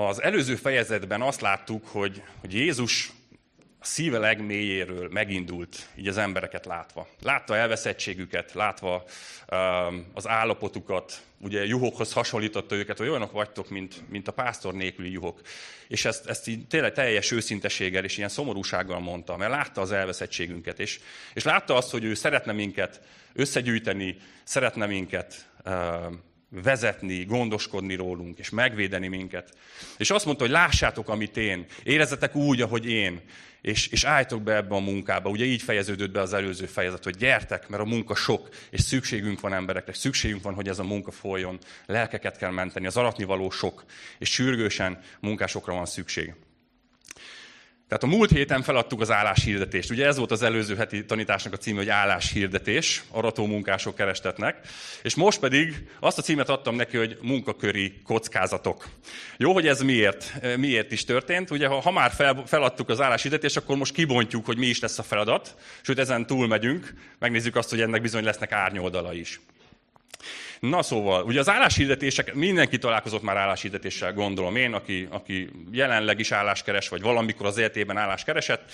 Az előző fejezetben azt láttuk, hogy, hogy Jézus a szíve legmélyéről megindult, így az embereket látva. Látta elveszettségüket, látva um, az állapotukat, ugye juhokhoz hasonlította őket, hogy olyanok vagytok, mint, mint a pásztor nélküli juhok. És ezt, ezt így tényleg teljes őszinteséggel és ilyen szomorúsággal mondta, mert látta az elveszettségünket, és, és látta azt, hogy ő szeretne minket összegyűjteni, szeretne minket um, vezetni, gondoskodni rólunk, és megvédeni minket. És azt mondta, hogy lássátok, amit én, érezzetek úgy, ahogy én, és, és álltok be ebbe a munkába. Ugye így fejeződött be az előző fejezet, hogy gyertek, mert a munka sok, és szükségünk van emberekre, szükségünk van, hogy ez a munka folyjon, lelkeket kell menteni, az aratnivaló sok, és sürgősen munkásokra van szükség. Tehát a múlt héten feladtuk az álláshirdetést. Ugye ez volt az előző heti tanításnak a címe, hogy álláshirdetés, arató munkások kerestetnek. És most pedig azt a címet adtam neki, hogy munkaköri kockázatok. Jó, hogy ez miért, miért is történt. Ugye ha, ha már fel, feladtuk az álláshirdetést, akkor most kibontjuk, hogy mi is lesz a feladat, sőt ezen túl megyünk, megnézzük azt, hogy ennek bizony lesznek árnyoldala is. Na szóval, ugye az álláshirdetések, mindenki találkozott már álláshirdetéssel, gondolom én, aki, aki jelenleg is álláskeres, vagy valamikor az életében álláskeresett.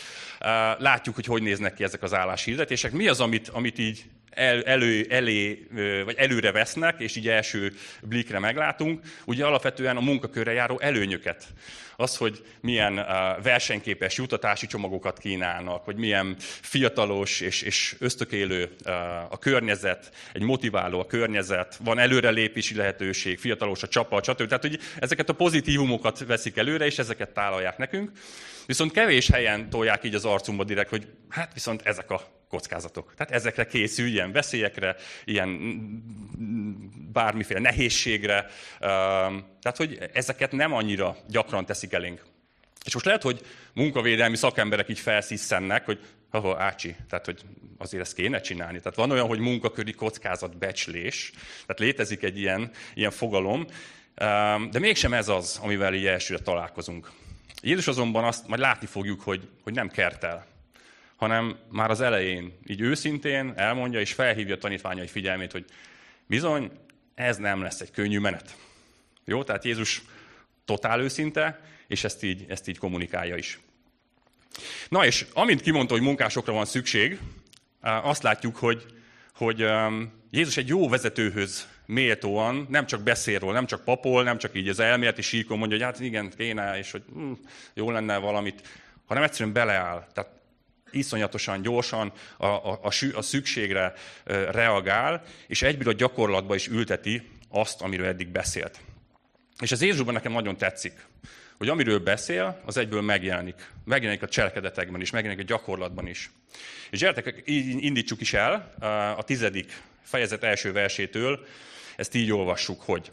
Látjuk, hogy hogy néznek ki ezek az álláshirdetések. Mi az, amit, amit így el, elő, elé, vagy előre vesznek, és így első blikre meglátunk, ugye alapvetően a munkakörre járó előnyöket. Az, hogy milyen versenyképes jutatási csomagokat kínálnak, hogy milyen fiatalos és, és ösztökélő a környezet, egy motiváló a környezet, van előrelépési lehetőség, fiatalos a csapat, stb. Tehát, hogy ezeket a pozitívumokat veszik előre, és ezeket tálalják nekünk. Viszont kevés helyen tolják így az arcunkba direkt, hogy hát viszont ezek a kockázatok. Tehát ezekre készül, ilyen veszélyekre, ilyen bármiféle nehézségre. Tehát, hogy ezeket nem annyira gyakran teszik elénk. És most lehet, hogy munkavédelmi szakemberek így felszisszennek, hogy ha ácsi, tehát hogy azért ezt kéne csinálni. Tehát van olyan, hogy munkaköri kockázat becslés, tehát létezik egy ilyen, ilyen fogalom, de mégsem ez az, amivel így elsőre találkozunk. Jézus azonban azt majd látni fogjuk, hogy, hogy nem kertel, hanem már az elején, így őszintén elmondja és felhívja a tanítványai figyelmét, hogy bizony, ez nem lesz egy könnyű menet. Jó, tehát Jézus totál őszinte, és ezt így, ezt így kommunikálja is. Na és amint kimondta, hogy munkásokra van szükség, azt látjuk, hogy, hogy Jézus egy jó vezetőhöz méltóan nem csak beszél róla, nem csak papol, nem csak így az elméleti síkon mondja, hogy hát igen, kéne, és hogy hm, jó lenne valamit, hanem egyszerűen beleáll. Tehát iszonyatosan gyorsan a, a, a, a szükségre reagál, és egyből a gyakorlatba is ülteti azt, amiről eddig beszélt. És az Jézusban nekem nagyon tetszik, hogy amiről beszél, az egyből megjelenik. Megjelenik a cselekedetekben is, megjelenik a gyakorlatban is. És gyertek, indítsuk is el a tizedik fejezet első versétől, ezt így olvassuk, hogy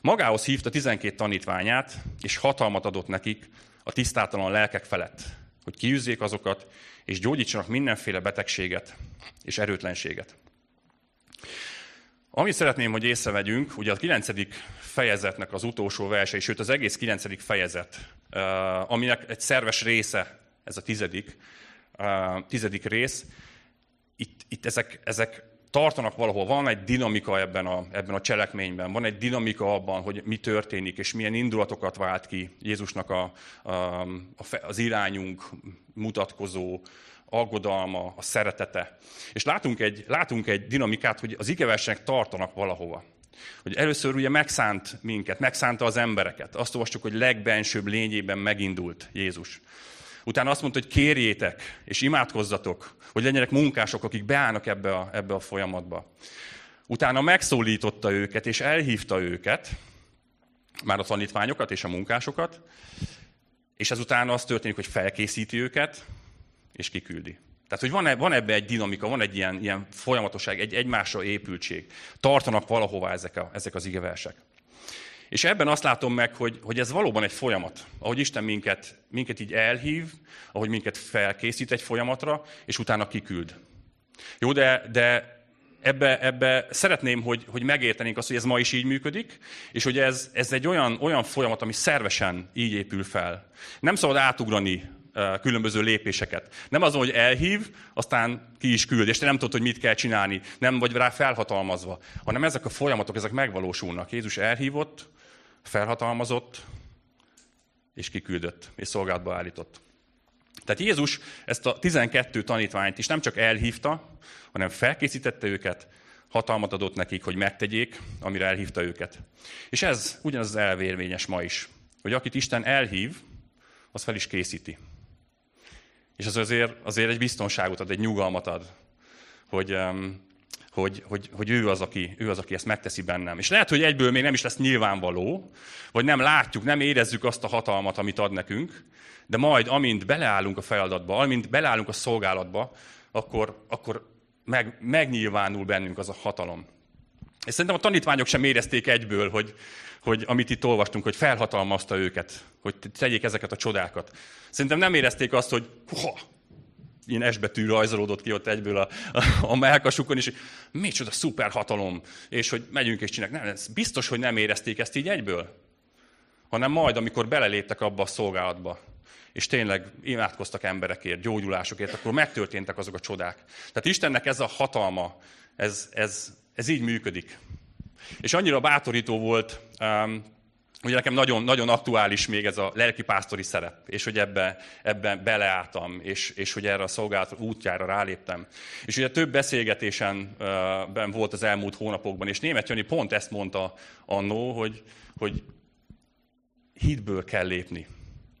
magához hívta tizenkét tanítványát, és hatalmat adott nekik a tisztátalan lelkek felett, hogy kiűzzék azokat, és gyógyítsanak mindenféle betegséget és erőtlenséget. Amit szeretném, hogy észrevegyünk, ugye a kilencedik fejezetnek az utolsó verse, sőt az egész kilencedik fejezet, eh, aminek egy szerves része, ez a tizedik, eh, tizedik rész, itt, itt ezek, ezek tartanak valahol, van egy dinamika ebben a, ebben a cselekményben, van egy dinamika abban, hogy mi történik, és milyen indulatokat vált ki Jézusnak a, a, az irányunk mutatkozó aggodalma, a szeretete. És látunk egy, látunk egy dinamikát, hogy az igeversenek tartanak valahova. Hogy először ugye megszánt minket, megszánta az embereket. Azt olvastuk, hogy legbensőbb lényében megindult Jézus. Utána azt mondta, hogy kérjétek és imádkozzatok, hogy legyenek munkások, akik beállnak ebbe a, ebbe a folyamatba. Utána megszólította őket, és elhívta őket, már a tanítványokat és a munkásokat, és ezután az történik, hogy felkészíti őket, és kiküldi. Tehát, hogy van, e, van ebbe egy dinamika, van egy ilyen, ilyen folyamatosság, egy egymásra épültség. Tartanak valahova ezek, a, ezek az igeversek. És ebben azt látom meg, hogy, hogy ez valóban egy folyamat. Ahogy Isten minket, minket így elhív, ahogy minket felkészít egy folyamatra, és utána kiküld. Jó, de, de ebbe, ebbe szeretném, hogy, hogy megértenénk azt, hogy ez ma is így működik, és hogy ez, ez egy olyan, olyan folyamat, ami szervesen így épül fel. Nem szabad átugrani különböző lépéseket. Nem az, hogy elhív, aztán ki is küld, és te nem tudod, hogy mit kell csinálni, nem vagy rá felhatalmazva, hanem ezek a folyamatok, ezek megvalósulnak. Jézus elhívott, felhatalmazott, és kiküldött, és szolgálatba állított. Tehát Jézus ezt a 12 tanítványt is nem csak elhívta, hanem felkészítette őket, hatalmat adott nekik, hogy megtegyék, amire elhívta őket. És ez ugyanaz az elvérvényes ma is, hogy akit Isten elhív, az fel is készíti. És az azért, azért egy biztonságot ad, egy nyugalmat ad, hogy, hogy, hogy, hogy ő, az, aki, ő az, aki ezt megteszi bennem. És lehet, hogy egyből még nem is lesz nyilvánvaló, vagy nem látjuk, nem érezzük azt a hatalmat, amit ad nekünk, de majd, amint beleállunk a feladatba, amint beleállunk a szolgálatba, akkor, akkor meg, megnyilvánul bennünk az a hatalom. És szerintem a tanítványok sem érezték egyből, hogy, hogy amit itt olvastunk, hogy felhatalmazta őket, hogy tegyék ezeket a csodákat. Szerintem nem érezték azt, hogy ilyen esbetű rajzolódott ki ott egyből a, a, a melkasukon, és micsoda szuper hatalom, és hogy megyünk és csináljuk. Nem, ez biztos, hogy nem érezték ezt így egyből, hanem majd, amikor beleléptek abba a szolgálatba, és tényleg imádkoztak emberekért, gyógyulásokért, akkor megtörténtek azok a csodák. Tehát Istennek ez a hatalma, ez, ez, ez így működik. És annyira bátorító volt, um, Ugye nekem nagyon, nagyon aktuális még ez a lelkipásztori szerep, és hogy ebbe, ebben beleálltam, és, és hogy erre a szolgálat útjára ráléptem. És ugye több beszélgetésen volt az elmúlt hónapokban, és német Jani pont ezt mondta annó, hogy, hogy hitből kell lépni.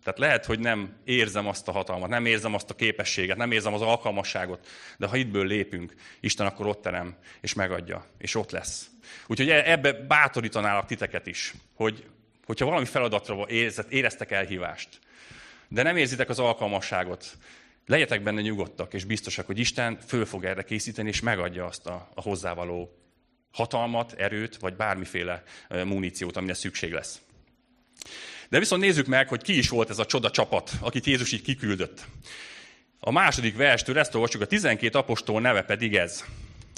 Tehát lehet, hogy nem érzem azt a hatalmat, nem érzem azt a képességet, nem érzem az alkalmasságot, de ha hitből lépünk, Isten akkor ott terem, és megadja, és ott lesz. Úgyhogy e- ebbe bátorítanálak titeket is, hogy hogyha valami feladatra éreztek elhívást, de nem érzitek az alkalmasságot, legyetek benne nyugodtak, és biztosak, hogy Isten föl fog erre készíteni, és megadja azt a, a hozzávaló hatalmat, erőt, vagy bármiféle muníciót, amire szükség lesz. De viszont nézzük meg, hogy ki is volt ez a csoda csapat, akit Jézus így kiküldött. A második verstől ezt olvassuk, a 12 apostol neve pedig ez.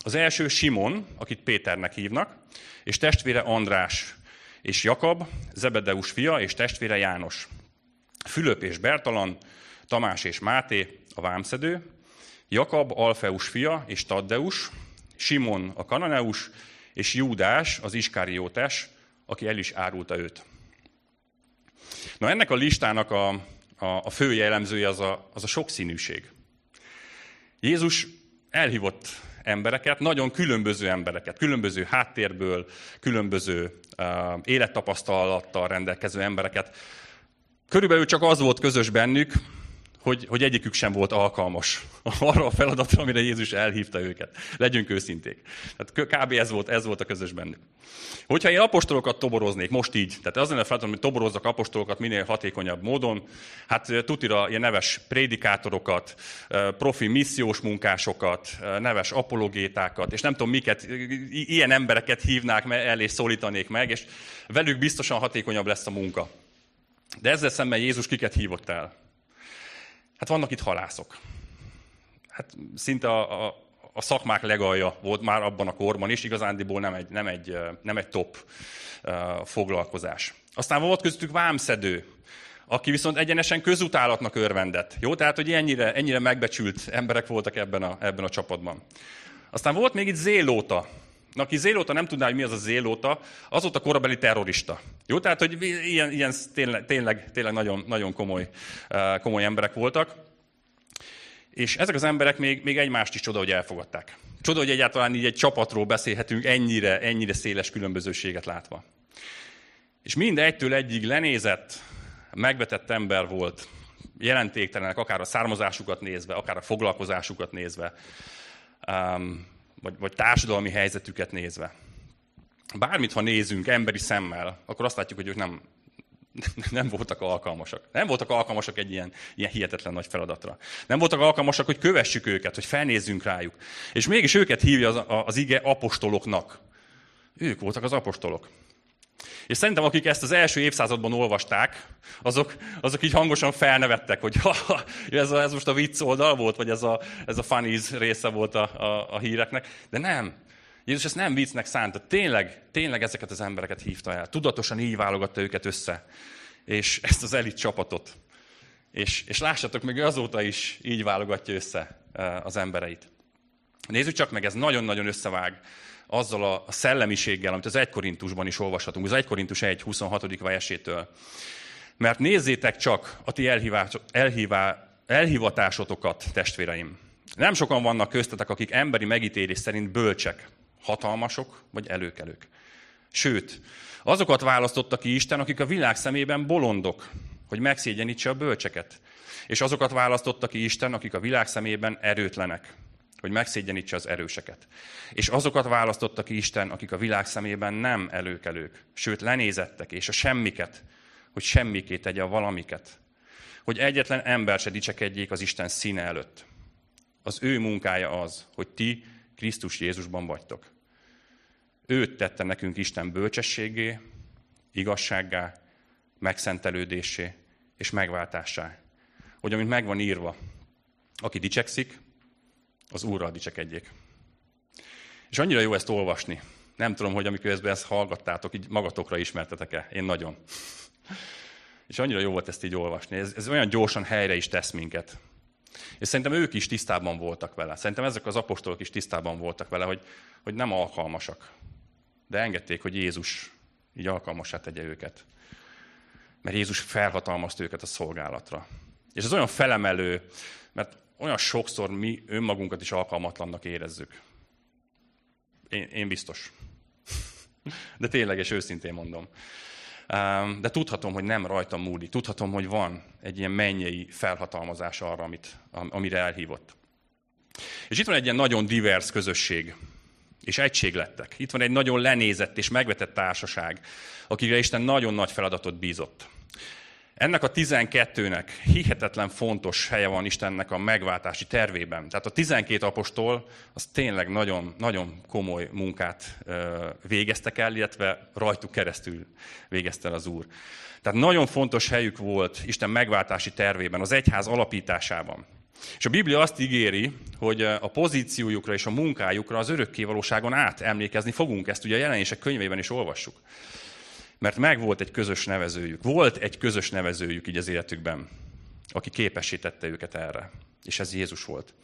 Az első Simon, akit Péternek hívnak, és testvére András, és Jakab, Zebedeus fia, és testvére János. Fülöp és Bertalan, Tamás és Máté, a vámszedő, Jakab, Alfeus fia, és Taddeus, Simon a kananeus, és Júdás, az iskáriótes, aki el is árulta őt. Na ennek a listának a, a, a fő jellemzője az a, az a sokszínűség. Jézus elhívott embereket, nagyon különböző embereket, különböző háttérből, különböző élettapasztalattal rendelkező embereket. Körülbelül csak az volt közös bennük, hogy, hogy egyikük sem volt alkalmas arra a feladatra, amire Jézus elhívta őket. Legyünk őszinték. Tehát kb. ez volt, ez volt a közös bennük. Hogyha én apostolokat toboroznék, most így, tehát az lenne feladatom, hogy toborozzak apostolokat minél hatékonyabb módon, hát tutira ilyen neves prédikátorokat, profi missziós munkásokat, neves apologétákat, és nem tudom miket, ilyen embereket hívnák el és szólítanék meg, és velük biztosan hatékonyabb lesz a munka. De ezzel szemben Jézus kiket hívott el? Hát vannak itt halászok. Hát szinte a, a, a szakmák legalja volt már abban a korban is, igazándiból nem egy, nem egy, nem egy top foglalkozás. Aztán volt közöttük vámszedő, aki viszont egyenesen közutálatnak örvendett. Jó, tehát, hogy ennyire, ennyire megbecsült emberek voltak ebben a, ebben a csapatban. Aztán volt még itt zélóta. Na, aki zélóta nem tudná, hogy mi az a zélóta, az volt a korabeli terrorista. Jó, tehát, hogy ilyen, ilyen tényleg, tényleg, tényleg nagyon, nagyon komoly, komoly emberek voltak. És ezek az emberek még, még egymást is csoda, hogy elfogadták. Csoda, hogy egyáltalán így egy csapatról beszélhetünk ennyire, ennyire széles különbözőséget látva. És mind egytől egyig lenézett, megvetett ember volt, jelentéktelenek, akár a származásukat nézve, akár a foglalkozásukat nézve, um, vagy, vagy társadalmi helyzetüket nézve. Bármit, ha nézünk emberi szemmel, akkor azt látjuk, hogy ők nem, nem voltak alkalmasak. Nem voltak alkalmasak egy ilyen, ilyen hihetetlen nagy feladatra. Nem voltak alkalmasak, hogy kövessük őket, hogy felnézzünk rájuk. És mégis őket hívja az, az ige apostoloknak. Ők voltak az apostolok. És szerintem, akik ezt az első évszázadban olvasták, azok, azok így hangosan felnevettek, hogy ha, ez, a, ez most a vicc oldal volt, vagy ez a, ez a funnies része volt a, a, a híreknek. De nem. Jézus ezt nem viccnek szánta. Tényleg, tényleg ezeket az embereket hívta el. Tudatosan így válogatta őket össze. És ezt az elit csapatot. És, és lássatok, meg azóta is így válogatja össze eh, az embereit. Nézzük csak meg, ez nagyon-nagyon összevág azzal a szellemiséggel, amit az 1 Korintusban is olvashatunk, az 1 Korintus 1, 26. versétől. Mert nézzétek csak a ti elhívás, elhívá, elhivatásotokat, testvéreim. Nem sokan vannak köztetek, akik emberi megítélés szerint bölcsek, hatalmasok vagy előkelők. Sőt, azokat választotta ki Isten, akik a világ szemében bolondok, hogy megszégyenítse a bölcseket. És azokat választotta ki Isten, akik a világ szemében erőtlenek, hogy megszégyenítse az erőseket. És azokat választotta ki Isten, akik a világ szemében nem előkelők, sőt lenézettek, és a semmiket, hogy semmiké tegye a valamiket. Hogy egyetlen ember se dicsekedjék az Isten színe előtt. Az ő munkája az, hogy ti Krisztus Jézusban vagytok. Őt tette nekünk Isten bölcsességé, igazsággá, megszentelődésé és megváltássá. Hogy amint megvan írva, aki dicsekszik, az Úrral dicsekedjék. És annyira jó ezt olvasni. Nem tudom, hogy amikor ezt, ezt hallgattátok, így magatokra ismertetek-e. Én nagyon. És annyira jó volt ezt így olvasni. Ez, ez olyan gyorsan helyre is tesz minket. És szerintem ők is tisztában voltak vele. Szerintem ezek az apostolok is tisztában voltak vele, hogy, hogy nem alkalmasak. De engedték, hogy Jézus így alkalmasá tegye őket. Mert Jézus felhatalmazta őket a szolgálatra. És ez olyan felemelő, mert olyan sokszor mi önmagunkat is alkalmatlannak érezzük. Én, én biztos. De tényleg, és őszintén mondom. De tudhatom, hogy nem rajtam múlik. Tudhatom, hogy van egy ilyen mennyei felhatalmazás arra, amit, amire elhívott. És itt van egy ilyen nagyon divers közösség, és egység lettek. Itt van egy nagyon lenézett és megvetett társaság, akikre Isten nagyon nagy feladatot bízott. Ennek a 12-nek hihetetlen fontos helye van Istennek a megváltási tervében. Tehát a 12 apostol az tényleg nagyon, nagyon komoly munkát végeztek el, illetve rajtuk keresztül végezte el az Úr. Tehát nagyon fontos helyük volt Isten megváltási tervében, az egyház alapításában. És a Biblia azt ígéri, hogy a pozíciójukra és a munkájukra az örökkévalóságon át emlékezni fogunk. Ezt ugye a jelenések könyvében is olvassuk mert megvolt egy közös nevezőjük. Volt egy közös nevezőjük így az életükben, aki képesítette őket erre. És ez Jézus volt.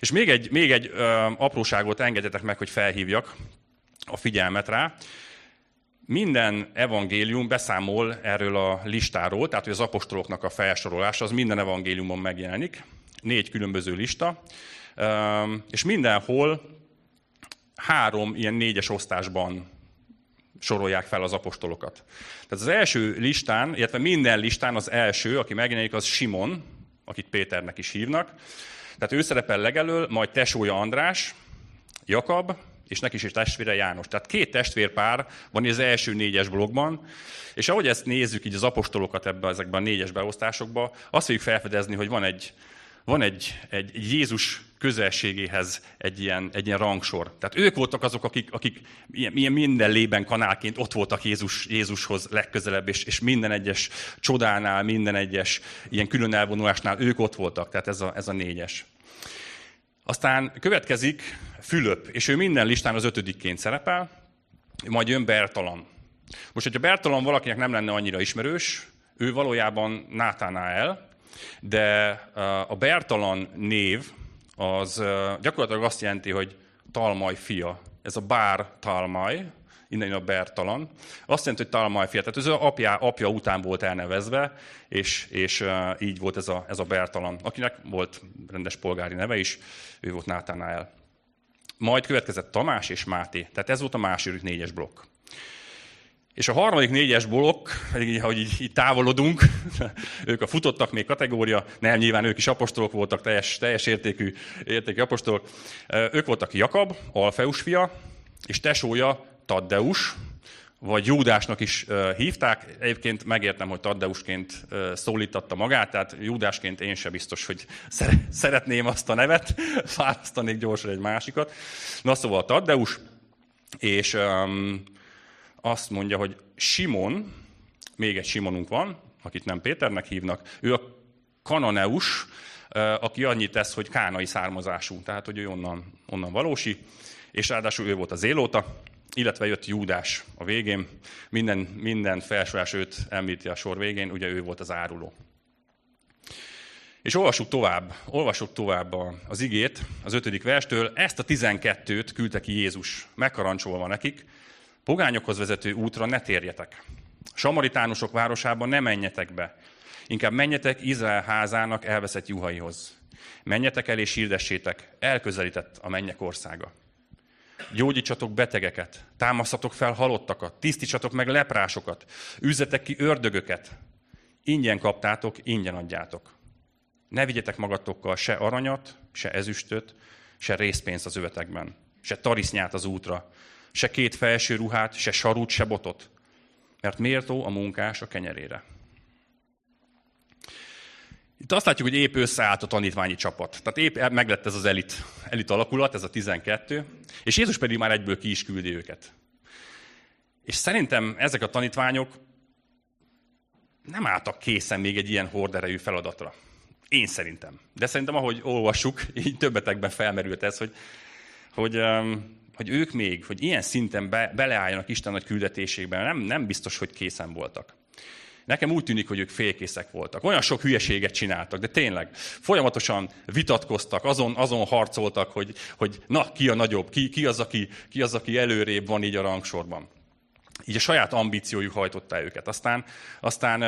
És még egy, még egy ö, apróságot engedjetek meg, hogy felhívjak a figyelmet rá. Minden evangélium beszámol erről a listáról, tehát hogy az apostoloknak a felsorolása, az minden evangéliumon megjelenik. Négy különböző lista. És mindenhol három ilyen négyes osztásban sorolják fel az apostolokat. Tehát az első listán, illetve minden listán az első, aki megjelenik, az Simon, akit Péternek is hívnak. Tehát ő szerepel legelől, majd tesója András, Jakab, és neki is egy testvére János. Tehát két testvérpár van az első négyes blogban, és ahogy ezt nézzük így az apostolokat ebben ezekben a négyes beosztásokban, azt fogjuk felfedezni, hogy van egy, van egy, egy Jézus közelségéhez egy ilyen, egy ilyen rangsor. Tehát ők voltak azok, akik, akik ilyen, ilyen minden lében kanálként ott voltak Jézus, Jézushoz legközelebb, és, és minden egyes csodánál, minden egyes ilyen külön elvonulásnál ők ott voltak. Tehát ez a, ez a négyes. Aztán következik Fülöp, és ő minden listán az ötödikként szerepel, majd jön Bertalan. Most, hogyha Bertalan valakinek nem lenne annyira ismerős, ő valójában Nátánael, de a Bertalan név az gyakorlatilag azt jelenti, hogy Talmaj fia. Ez a bár Talmaj, innen jön a Bertalan. Azt jelenti, hogy Talmaj fia. Tehát az apja, apja után volt elnevezve, és, és így volt ez a, ez a Bertalan, akinek volt rendes polgári neve is, ő volt Nátánál. Majd következett Tamás és Máté. Tehát ez volt a második négyes blokk. És a harmadik négyes blokk, hogy így, így távolodunk, ők a futottak még kategória, nem, nyilván ők is apostolok voltak, teljes, teljes értékű, értékű apostolok. Ők voltak Jakab, Alfeus fia, és tesója Taddeus, vagy Júdásnak is hívták. Egyébként megértem, hogy Taddeusként szólítatta magát, tehát Júdásként én sem biztos, hogy szeretném azt a nevet, választanék gyorsan egy másikat. Na szóval Taddeus, és um, azt mondja, hogy Simon, még egy Simonunk van, akit nem Péternek hívnak, ő a kananeus, aki annyit tesz, hogy kánai származású, tehát hogy ő onnan, onnan valósi, és ráadásul ő volt az élóta, illetve jött Júdás a végén, minden, minden felsorás őt említi a sor végén, ugye ő volt az áruló. És olvassuk tovább, olvassuk tovább az igét, az ötödik verstől. Ezt a tizenkettőt küldte ki Jézus, megkarancsolva nekik, Pogányokhoz vezető útra ne térjetek. Samaritánusok városában nem menjetek be. Inkább menjetek Izrael házának elveszett juhaihoz. Menjetek el és hirdessétek, elközelített a mennyek országa. Gyógyítsatok betegeket, támasztatok fel halottakat, tisztítsatok meg leprásokat, üzzetek ki ördögöket. Ingyen kaptátok, ingyen adjátok. Ne vigyetek magatokkal se aranyat, se ezüstöt, se részpénzt az övetekben, se tarisznyát az útra, se két felső ruhát, se sarút, se botot, mert méltó a munkás a kenyerére. Itt azt látjuk, hogy épp összeállt a tanítványi csapat. Tehát épp meglett ez az elit, elit alakulat, ez a 12, és Jézus pedig már egyből ki is küldi őket. És szerintem ezek a tanítványok nem álltak készen még egy ilyen horderejű feladatra. Én szerintem. De szerintem, ahogy olvassuk, így többetekben felmerült ez, hogy, hogy, hogy ők még, hogy ilyen szinten be, beleálljanak Isten nagy küldetésében, nem, nem biztos, hogy készen voltak. Nekem úgy tűnik, hogy ők félkészek voltak. Olyan sok hülyeséget csináltak, de tényleg folyamatosan vitatkoztak, azon, azon harcoltak, hogy, hogy na, ki a nagyobb, ki, ki, az, aki, ki az, aki előrébb van így a rangsorban. Így a saját ambíciójuk hajtotta őket. Aztán, aztán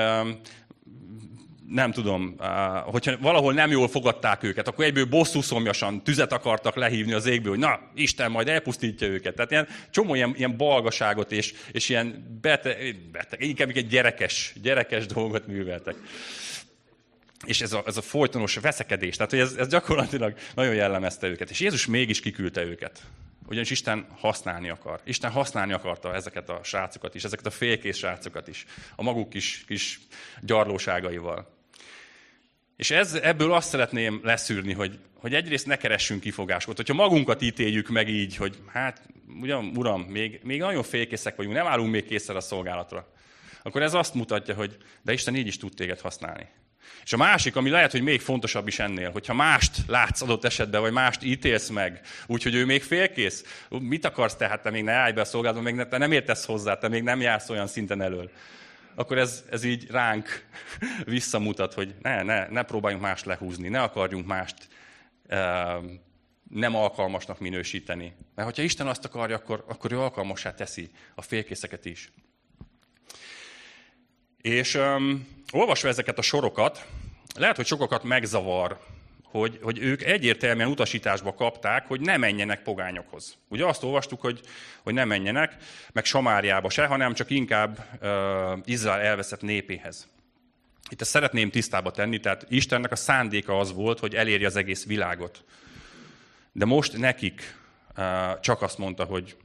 nem tudom, hogyha valahol nem jól fogadták őket, akkor egyből bosszú szomjasan tüzet akartak lehívni az égből, hogy na, Isten majd elpusztítja őket. Tehát ilyen csomó ilyen, ilyen balgaságot és, és ilyen beteg, beteg, inkább egy gyerekes, gyerekes dolgot műveltek. És ez a, ez a folytonos veszekedés, tehát hogy ez, ez gyakorlatilag nagyon jellemezte őket. És Jézus mégis kiküldte őket. Ugyanis Isten használni akar. Isten használni akarta ezeket a srácokat is, ezeket a félkész srácokat is, a maguk kis, kis gyarlóságaival. És ez, ebből azt szeretném leszűrni, hogy, hogy egyrészt ne keressünk kifogásokat. Hogyha magunkat ítéljük meg így, hogy hát, ugyan, uram, még, még nagyon félkészek vagyunk, nem állunk még készen a szolgálatra, akkor ez azt mutatja, hogy de Isten így is tud téged használni. És a másik, ami lehet, hogy még fontosabb is ennél, hogyha mást látsz adott esetben, vagy mást ítélsz meg, úgyhogy ő még félkész, mit akarsz te, hát te még ne állj be a szolgálatba, még ne, te nem értesz hozzá, te még nem jársz olyan szinten elől. Akkor ez, ez így ránk visszamutat, hogy ne, ne, ne próbáljunk mást lehúzni, ne akarjunk mást e, nem alkalmasnak minősíteni. Mert hogyha Isten azt akarja, akkor, akkor ő alkalmassá teszi a félkészeket is. És um, olvasva ezeket a sorokat, lehet, hogy sokakat megzavar, hogy, hogy ők egyértelműen utasításba kapták, hogy ne menjenek pogányokhoz. Ugye azt olvastuk, hogy, hogy ne menjenek, meg Samáriába se, hanem csak inkább uh, Izrael elveszett népéhez. Itt ezt szeretném tisztába tenni, tehát Istennek a szándéka az volt, hogy elérje az egész világot. De most nekik uh, csak azt mondta, hogy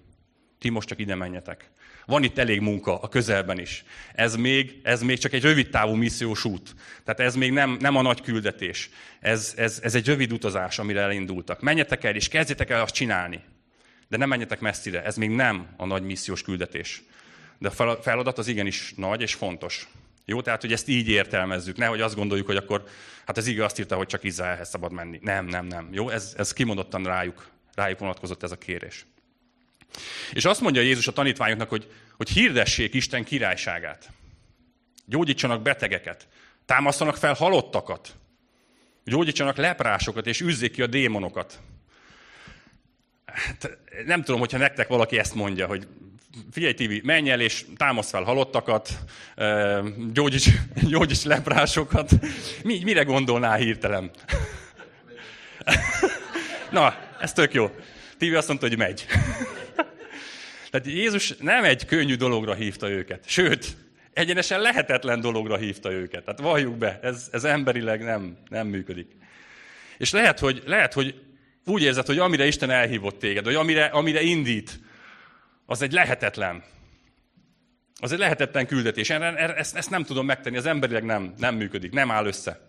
ti most csak ide menjetek. Van itt elég munka a közelben is. Ez még, ez még csak egy rövid távú missziós út. Tehát ez még nem, nem a nagy küldetés. Ez, ez, ez egy rövid utazás, amire elindultak. Menjetek el, és kezdjetek el azt csinálni. De nem menjetek messzire. Ez még nem a nagy missziós küldetés. De a feladat az igenis nagy és fontos. Jó, tehát, hogy ezt így értelmezzük. Nehogy azt gondoljuk, hogy akkor, hát ez igaz, azt írta, hogy csak Izraelhez szabad menni. Nem, nem, nem. Jó, ez, ez kimondottan rájuk, rájuk vonatkozott ez a kérés. És azt mondja Jézus a tanítványoknak, hogy, hogy hirdessék Isten királyságát. Gyógyítsanak betegeket, támasztanak fel halottakat, gyógyítsanak leprásokat, és üzzék ki a démonokat. Hát, nem tudom, hogyha nektek valaki ezt mondja, hogy figyelj Tibi, menj el és támasz fel halottakat, gyógyíts, gyógyíts leprásokat. Mi, mire gondolnál hirtelen? Na, ez tök jó. Tibi azt mondta, hogy megy. Tehát Jézus nem egy könnyű dologra hívta őket. Sőt, egyenesen lehetetlen dologra hívta őket. Tehát valljuk be, ez, ez emberileg nem, nem működik. És lehet hogy, lehet, hogy úgy érzed, hogy amire Isten elhívott téged, vagy amire, amire indít, az egy lehetetlen. Az egy lehetetlen küldetés. Ezt, ezt nem tudom megtenni, az emberileg nem, nem működik, nem áll össze.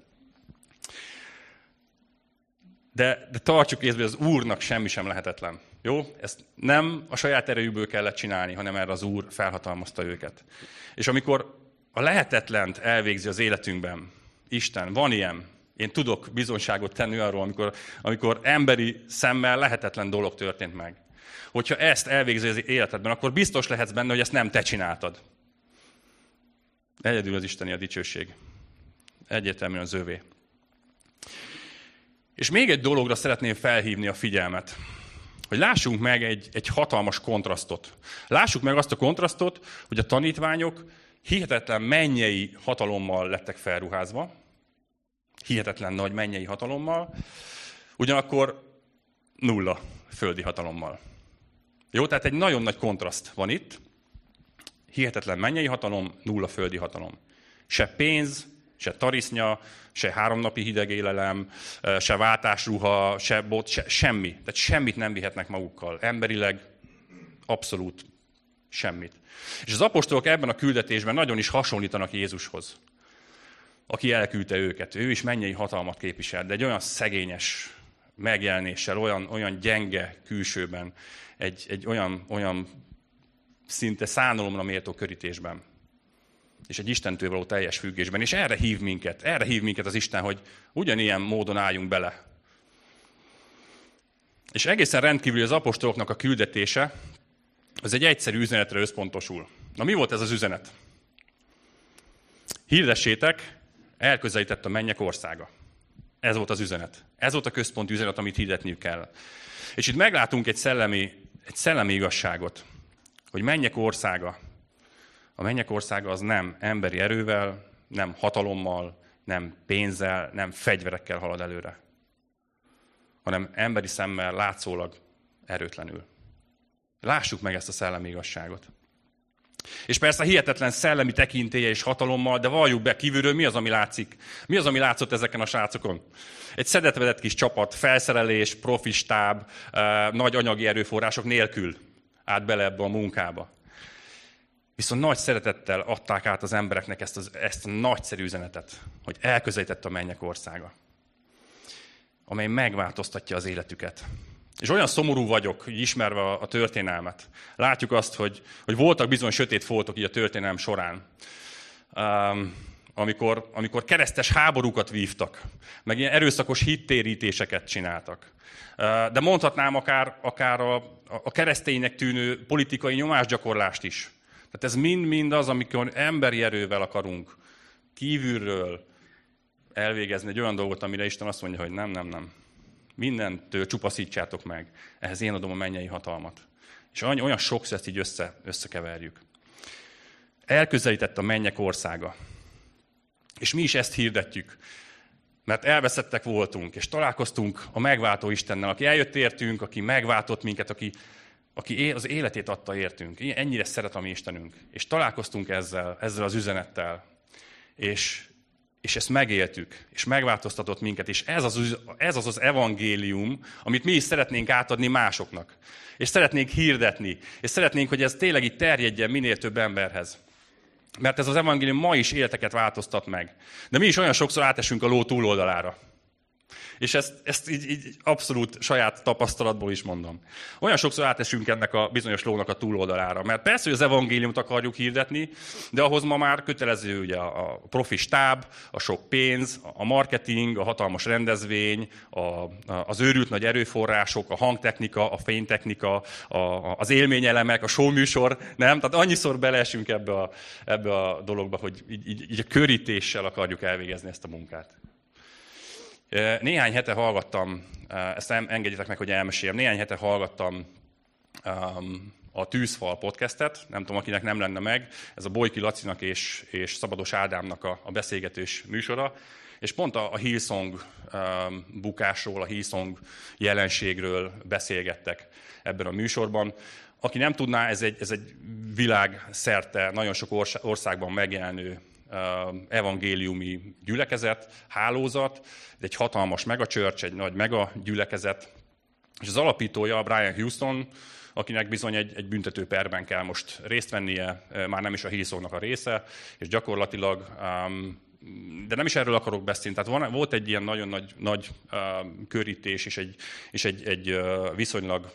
De, de tartsuk észbe, hogy az Úrnak semmi sem lehetetlen. Jó? Ezt nem a saját erejükből kellett csinálni, hanem erre az Úr felhatalmazta őket. És amikor a lehetetlent elvégzi az életünkben, Isten, van ilyen, én tudok bizonyságot tenni arról, amikor, amikor emberi szemmel lehetetlen dolog történt meg. Hogyha ezt elvégzi az életedben, akkor biztos lehetsz benne, hogy ezt nem te csináltad. Egyedül az Isteni a dicsőség. Egyértelműen az övé. És még egy dologra szeretném felhívni a figyelmet hogy lássunk meg egy, egy hatalmas kontrasztot. Lássuk meg azt a kontrasztot, hogy a tanítványok hihetetlen mennyei hatalommal lettek felruházva, hihetetlen nagy mennyei hatalommal, ugyanakkor nulla földi hatalommal. Jó, tehát egy nagyon nagy kontraszt van itt. Hihetetlen mennyei hatalom, nulla földi hatalom. Se pénz, se tarisznya, se háromnapi hideg élelem, se váltásruha, se bot, se, semmi. Tehát semmit nem vihetnek magukkal. Emberileg abszolút semmit. És az apostolok ebben a küldetésben nagyon is hasonlítanak Jézushoz, aki elküldte őket. Ő is mennyei hatalmat képvisel, de egy olyan szegényes megjelenéssel, olyan, olyan gyenge külsőben, egy, egy olyan, olyan szinte szánalomra méltó körítésben és egy Istentől való teljes függésben. És erre hív minket, erre hív minket az Isten, hogy ugyanilyen módon álljunk bele. És egészen rendkívül az apostoloknak a küldetése, az egy egyszerű üzenetre összpontosul. Na mi volt ez az üzenet? Hirdessétek, elközelített a mennyek országa. Ez volt az üzenet. Ez volt a központi üzenet, amit hirdetniük kell. És itt meglátunk egy szellemi, egy szellemi igazságot, hogy mennyek országa, a mennyek országa az nem emberi erővel, nem hatalommal, nem pénzzel, nem fegyverekkel halad előre, hanem emberi szemmel látszólag erőtlenül. Lássuk meg ezt a szellemi igazságot. És persze hihetetlen szellemi tekintélye és hatalommal, de valljuk be kívülről, mi az, ami látszik? Mi az, ami látszott ezeken a srácokon? Egy szedetvedett kis csapat, felszerelés, profistáb, eh, nagy anyagi erőforrások nélkül át bele ebbe a munkába. Viszont nagy szeretettel adták át az embereknek ezt, az, ezt a nagyszerű üzenetet, hogy elközelített a mennyek országa, amely megváltoztatja az életüket. És olyan szomorú vagyok, hogy ismerve a, a történelmet. Látjuk azt, hogy, hogy voltak bizony sötét foltok így a történelem során. Um, amikor, amikor keresztes háborúkat vívtak, meg ilyen erőszakos hittérítéseket csináltak. De mondhatnám akár, akár a, a kereszténynek tűnő politikai nyomásgyakorlást is. Tehát ez mind-mind az, amikor emberi erővel akarunk kívülről elvégezni egy olyan dolgot, amire Isten azt mondja, hogy nem, nem, nem. Mindentől csupaszítsátok meg. Ehhez én adom a mennyei hatalmat. És olyan sokszor ezt így össze, összekeverjük. Elközelített a mennyek országa. És mi is ezt hirdetjük. Mert elveszettek voltunk, és találkoztunk a megváltó Istennel, aki eljött értünk, aki megváltott minket, aki aki az életét adta értünk. Ennyire szeret a mi Istenünk. És találkoztunk ezzel, ezzel az üzenettel. És, és ezt megéltük, és megváltoztatott minket. És ez az, ez az az evangélium, amit mi is szeretnénk átadni másoknak. És szeretnénk hirdetni. És szeretnénk, hogy ez tényleg így terjedjen minél több emberhez. Mert ez az evangélium ma is életeket változtat meg. De mi is olyan sokszor átesünk a ló túloldalára. És ezt, ezt így, így abszolút saját tapasztalatból is mondom. Olyan sokszor átesünk ennek a bizonyos lónak a túloldalára. Mert persze, hogy az evangéliumot akarjuk hirdetni, de ahhoz ma már kötelező ugye a profi stáb, a sok pénz, a marketing, a hatalmas rendezvény, a, az őrült nagy erőforrások, a hangtechnika, a fénytechnika, a, az élményelemek, a showműsor, nem? Tehát annyiszor beleesünk ebbe a, ebbe a dologba, hogy így, így, így a körítéssel akarjuk elvégezni ezt a munkát. Néhány hete hallgattam, ezt engedjétek meg, hogy elmeséljem, néhány hete hallgattam a Tűzfal podcastet, nem tudom, akinek nem lenne meg, ez a Bolyki Lacinak és, és Szabados Ádámnak a, a beszélgetős műsora, és pont a, a Hillsong bukásról, a Hillsong jelenségről beszélgettek ebben a műsorban. Aki nem tudná, ez egy, ez egy világszerte, nagyon sok országban megjelenő evangéliumi gyülekezet, hálózat, egy hatalmas megachurch, egy nagy mega gyülekezet, és az alapítója, Brian Houston, akinek bizony egy, egy büntető perben kell most részt vennie, már nem is a Hillsongnak a része, és gyakorlatilag, de nem is erről akarok beszélni, tehát van, volt egy ilyen nagyon nagy, nagy körítés, és egy, és egy, egy viszonylag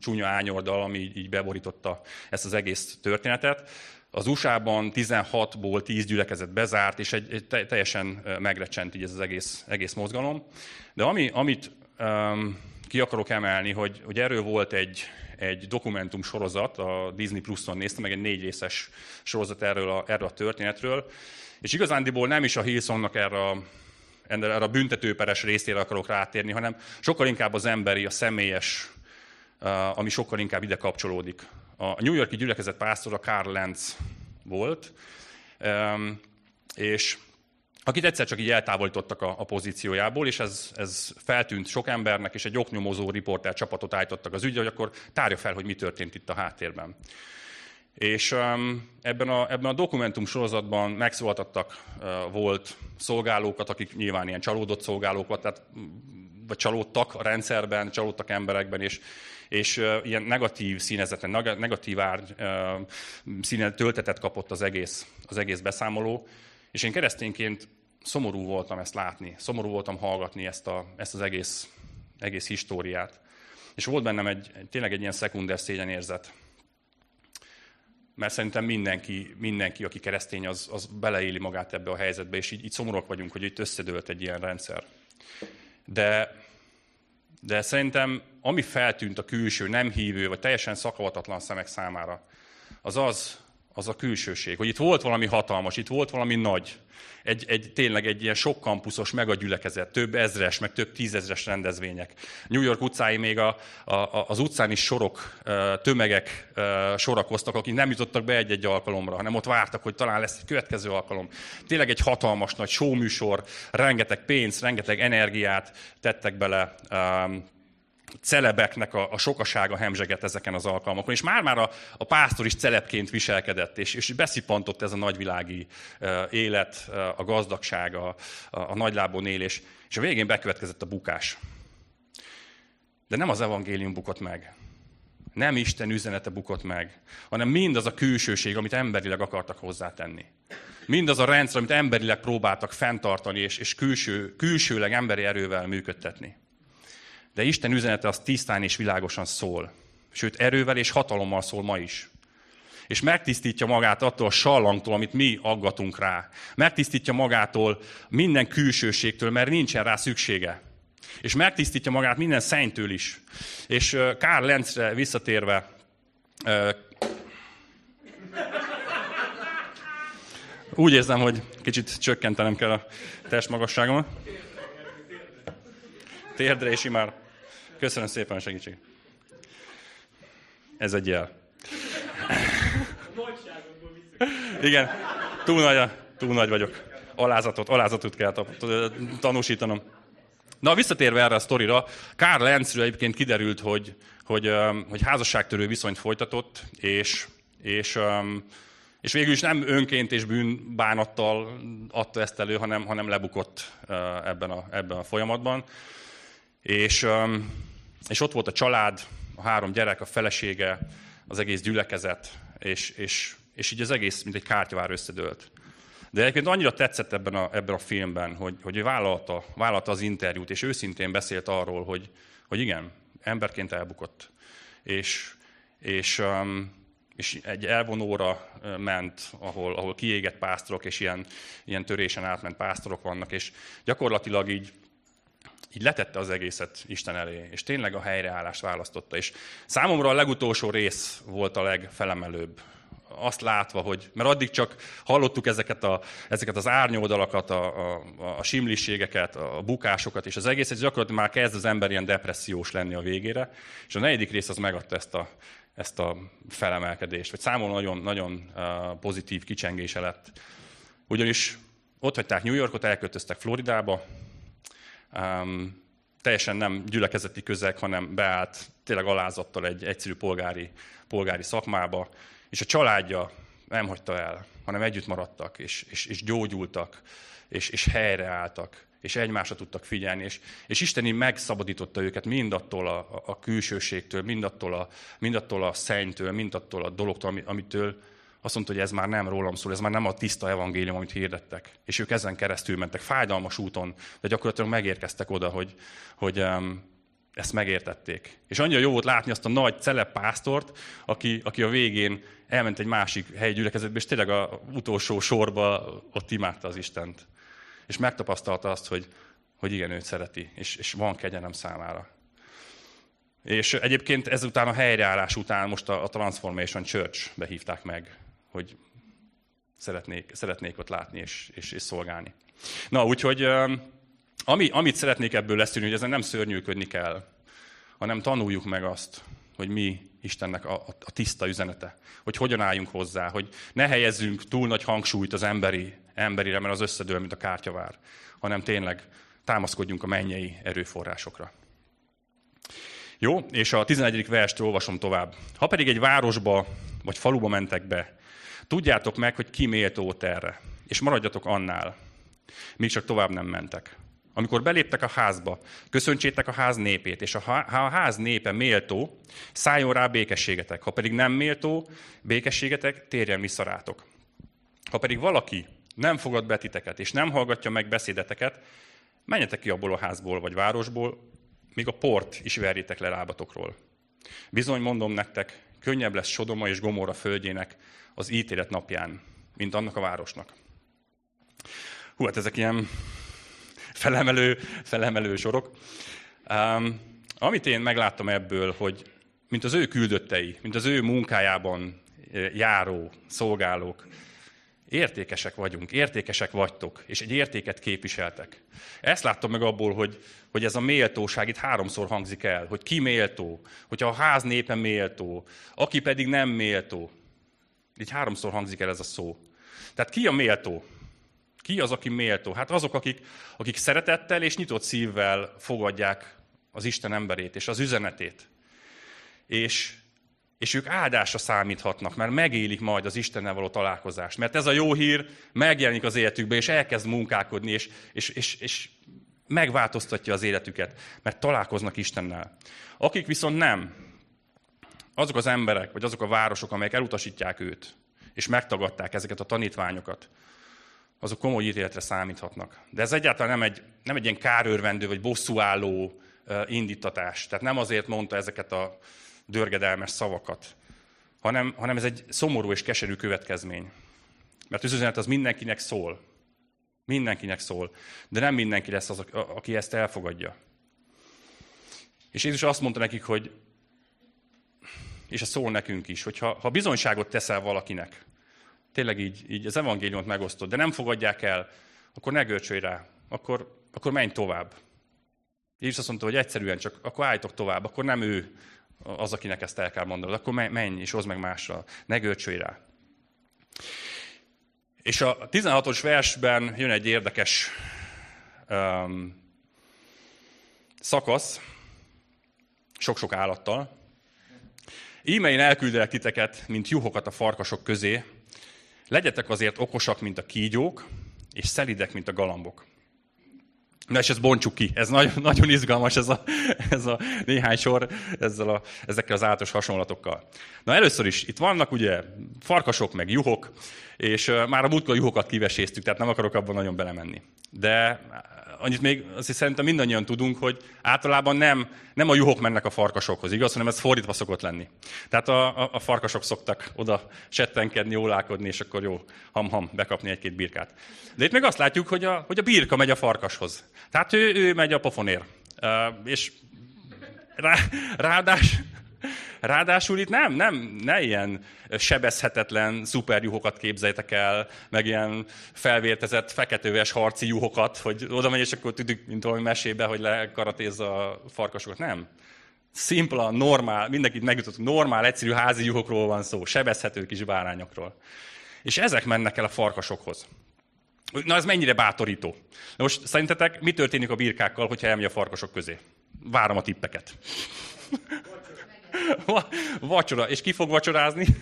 csúnya ányordal, ami így beborította ezt az egész történetet. Az USA-ban 16-ból 10 gyülekezet bezárt, és egy, egy teljesen megrecsent így ez az egész, egész mozgalom. De ami, amit um, ki akarok emelni, hogy, hogy erről volt egy, egy dokumentum sorozat, a Disney Plus-on néztem, meg egy négy részes sorozat erről a, erről a történetről, és igazándiból nem is a Hillsongnak erre a, erre a büntetőperes részére akarok rátérni, hanem sokkal inkább az emberi, a személyes, ami sokkal inkább ide kapcsolódik a New Yorki gyülekezet pásztora Karl Lenz volt, és akit egyszer csak így eltávolítottak a, pozíciójából, és ez, ez feltűnt sok embernek, és egy oknyomozó riporter csapatot állítottak az ügyre, hogy akkor tárja fel, hogy mi történt itt a háttérben. És ebben, a, ebben a dokumentum sorozatban megszólaltattak volt szolgálókat, akik nyilván ilyen csalódott szolgálók tehát, vagy csalódtak a rendszerben, csalódtak emberekben, és, és ilyen negatív színezeten, negatív ár uh, színe, töltetet kapott az egész, az egész beszámoló. És én keresztényként szomorú voltam ezt látni, szomorú voltam hallgatni ezt, a, ezt az egész, egész históriát. És volt bennem egy, tényleg egy ilyen szekunder szégyenérzet. Mert szerintem mindenki, mindenki aki keresztény, az, az beleéli magát ebbe a helyzetbe, és így, így szomorúak vagyunk, hogy itt összedőlt egy ilyen rendszer. De, de szerintem, ami feltűnt a külső, nem hívő, vagy teljesen szakavatatlan szemek számára, az az, az a külsőség, hogy itt volt valami hatalmas, itt volt valami nagy, egy, egy, tényleg egy ilyen sok kampuszos megagyülekezet, több ezres, meg több tízezres rendezvények. New York utcái még a, a, az utcán is sorok, tömegek sorakoztak, akik nem jutottak be egy-egy alkalomra, hanem ott vártak, hogy talán lesz egy következő alkalom. Tényleg egy hatalmas nagy showműsor, rengeteg pénzt, rengeteg energiát tettek bele celebeknek a, a sokasága hemzseget ezeken az alkalmakon, és már-már a, a pásztor is celebként viselkedett, és, és beszippantott ez a nagyvilági uh, élet, uh, a gazdagság, a, a, a nagylábon élés, és a végén bekövetkezett a bukás. De nem az evangélium bukott meg. Nem Isten üzenete bukott meg, hanem mindaz a külsőség, amit emberileg akartak hozzátenni. Mindaz a rendszer, amit emberileg próbáltak fenntartani, és, és külső, külsőleg emberi erővel működtetni. De Isten üzenete az tisztán és világosan szól. Sőt, erővel és hatalommal szól ma is. És megtisztítja magát attól a sallangtól, amit mi aggatunk rá. Megtisztítja magától minden külsőségtől, mert nincsen rá szüksége. És megtisztítja magát minden szentől is. És Kár Lenzre visszatérve, úgy érzem, hogy kicsit csökkentenem kell a testmagasságomat. Térdre és imár. Köszönöm szépen a segítséget. Ez egy jel. Igen, túl nagy, túl nagy vagyok. Alázatot, alázatot kell tanúsítanom. Na, visszatérve erre a sztorira, Karl Lenzről egyébként kiderült, hogy, hogy, hogy házasságtörő viszonyt folytatott, és, és, és végül is nem önként és bűnbánattal adta ezt elő, hanem, hanem lebukott ebben a, ebben a folyamatban. És, és ott volt a család, a három gyerek, a felesége, az egész gyülekezet, és, és, és így az egész, mint egy kártyavár összedőlt. De egyébként annyira tetszett ebben a, ebben a filmben, hogy, hogy ő vállalta, vállalta az interjút, és őszintén beszélt arról, hogy, hogy igen, emberként elbukott. És, és, és egy elvonóra ment, ahol, ahol kiégett pásztorok, és ilyen, ilyen törésen átment pásztorok vannak, és gyakorlatilag így így letette az egészet Isten elé, és tényleg a helyreállást választotta. És számomra a legutolsó rész volt a legfelemelőbb. Azt látva, hogy, mert addig csak hallottuk ezeket, a, ezeket az árnyoldalakat, a, a, a simliségeket, a bukásokat, és az egész, és gyakorlatilag már kezd az ember ilyen depressziós lenni a végére, és a negyedik rész az megadta ezt a, ezt a felemelkedést, vagy számomra nagyon, nagyon pozitív kicsengése lett. Ugyanis ott hagyták New Yorkot, elköltöztek Floridába, um, teljesen nem gyülekezeti közeg, hanem beállt tényleg alázattal egy egyszerű polgári, polgári szakmába, és a családja nem hagyta el, hanem együtt maradtak, és, és, és gyógyultak, és, és helyreálltak, és egymásra tudtak figyelni, és, és Isten így megszabadította őket mindattól a, a, a külsőségtől, mindattól a, mindattól a szennytől, mindattól a dologtól, amitől, azt mondta, hogy ez már nem rólam szól, ez már nem a tiszta evangélium, amit hirdettek. És ők ezen keresztül mentek, fájdalmas úton, de gyakorlatilag megérkeztek oda, hogy, hogy um, ezt megértették. És annyira jó volt látni azt a nagy celepásztort, aki, aki a végén elment egy másik helyi gyülekezetbe, és tényleg a utolsó sorba ott imádta az Istent. És megtapasztalta azt, hogy, hogy igen, őt szereti, és, és van kegyelem számára. És egyébként ezután a helyreállás után most a, a Transformation Church behívták meg hogy szeretnék, szeretnék ott látni és, és, és szolgálni. Na, úgyhogy ami, amit szeretnék ebből leszűrni, hogy ezen nem szörnyűködni kell, hanem tanuljuk meg azt, hogy mi Istennek a, a tiszta üzenete. Hogy hogyan álljunk hozzá, hogy ne helyezzünk túl nagy hangsúlyt az emberi, emberire, mert az összedől, mint a kártyavár, hanem tényleg támaszkodjunk a mennyei erőforrásokra. Jó, és a 11. verst olvasom tovább. Ha pedig egy városba vagy faluba mentek be, tudjátok meg, hogy ki méltó erre, és maradjatok annál, míg csak tovább nem mentek. Amikor beléptek a házba, köszöntsétek a ház népét, és ha a ház népe méltó, szálljon rá békességetek. Ha pedig nem méltó, békességetek, térjen vissza rátok. Ha pedig valaki nem fogad be titeket, és nem hallgatja meg beszédeteket, menjetek ki abból a házból vagy városból, míg a port is verjétek le lábatokról. Bizony mondom nektek, könnyebb lesz Sodoma és Gomorra földjének az ítélet napján, mint annak a városnak. Hú, hát ezek ilyen felemelő, felemelő sorok. Um, amit én megláttam ebből, hogy mint az ő küldöttei, mint az ő munkájában eh, járó szolgálók, értékesek vagyunk, értékesek vagytok, és egy értéket képviseltek. Ezt láttam meg abból, hogy, hogy ez a méltóság itt háromszor hangzik el, hogy ki méltó, hogyha a ház népe méltó, aki pedig nem méltó. Így háromszor hangzik el ez a szó. Tehát ki a méltó? Ki az, aki méltó? Hát azok, akik, akik szeretettel és nyitott szívvel fogadják az Isten emberét és az üzenetét. És, és ők áldásra számíthatnak, mert megélik majd az Istennel való találkozást. Mert ez a jó hír megjelenik az életükbe, és elkezd munkálkodni, és, és, és, és megváltoztatja az életüket, mert találkoznak Istennel. Akik viszont nem, azok az emberek, vagy azok a városok, amelyek elutasítják őt, és megtagadták ezeket a tanítványokat, azok komoly ítéletre számíthatnak. De ez egyáltalán nem egy, nem egy ilyen kárőrvendő vagy bosszúálló indítatás. Tehát nem azért mondta ezeket a dörgedelmes szavakat, hanem, hanem ez egy szomorú és keserű következmény. Mert az üzenet az mindenkinek szól. Mindenkinek szól. De nem mindenki lesz az, aki ezt elfogadja. És Jézus azt mondta nekik, hogy és ez szól nekünk is, hogy ha, ha bizonyságot teszel valakinek, tényleg így, így az evangéliumot megosztod, de nem fogadják el, akkor ne görcsölj rá, akkor, akkor menj tovább. Jézus azt mondta, hogy egyszerűen csak akkor álljatok tovább, akkor nem ő az, akinek ezt el kell mondanod, akkor menj és hozd meg másra, ne görcsölj rá. És a 16-os versben jön egy érdekes um, szakasz, sok-sok állattal. Íme én elküldelek titeket, mint juhokat a farkasok közé, Legyetek azért okosak, mint a kígyók, és szelidek, mint a galambok. Na és ezt bontsuk ki. Ez nagyon, nagyon izgalmas ez a, ez a néhány sor ezzel a, ezekkel az általános hasonlatokkal. Na először is, itt vannak ugye farkasok, meg juhok, és már a múltkor juhokat kiveséztük, tehát nem akarok abban nagyon belemenni. De annyit még is szerintem mindannyian tudunk, hogy általában nem, nem a juhok mennek a farkasokhoz, igaz, hanem ez fordítva szokott lenni. Tehát a, a, a farkasok szoktak oda settenkedni, ólálkodni, és akkor jó, ham-ham, bekapni egy-két birkát. De itt meg azt látjuk, hogy a, hogy a birka megy a farkashoz. Tehát ő, ő megy a pofonér. Uh, és rá, ráadás, Ráadásul itt nem, nem, ne ilyen sebezhetetlen szuperjuhokat képzeljétek el, meg ilyen felvértezett feketőves harci juhokat, hogy oda megy, és akkor tudjuk, mint valami mesébe, hogy lekaratézza a farkasokat. Nem. Szimpla, normál, mindenkit megjutott, normál, egyszerű házi juhokról van szó, sebezhető kis bárányokról. És ezek mennek el a farkasokhoz. Na ez mennyire bátorító. Na most szerintetek mi történik a birkákkal, hogyha elmegy a farkasok közé? Várom a tippeket. Vacsora. És ki fog vacsorázni?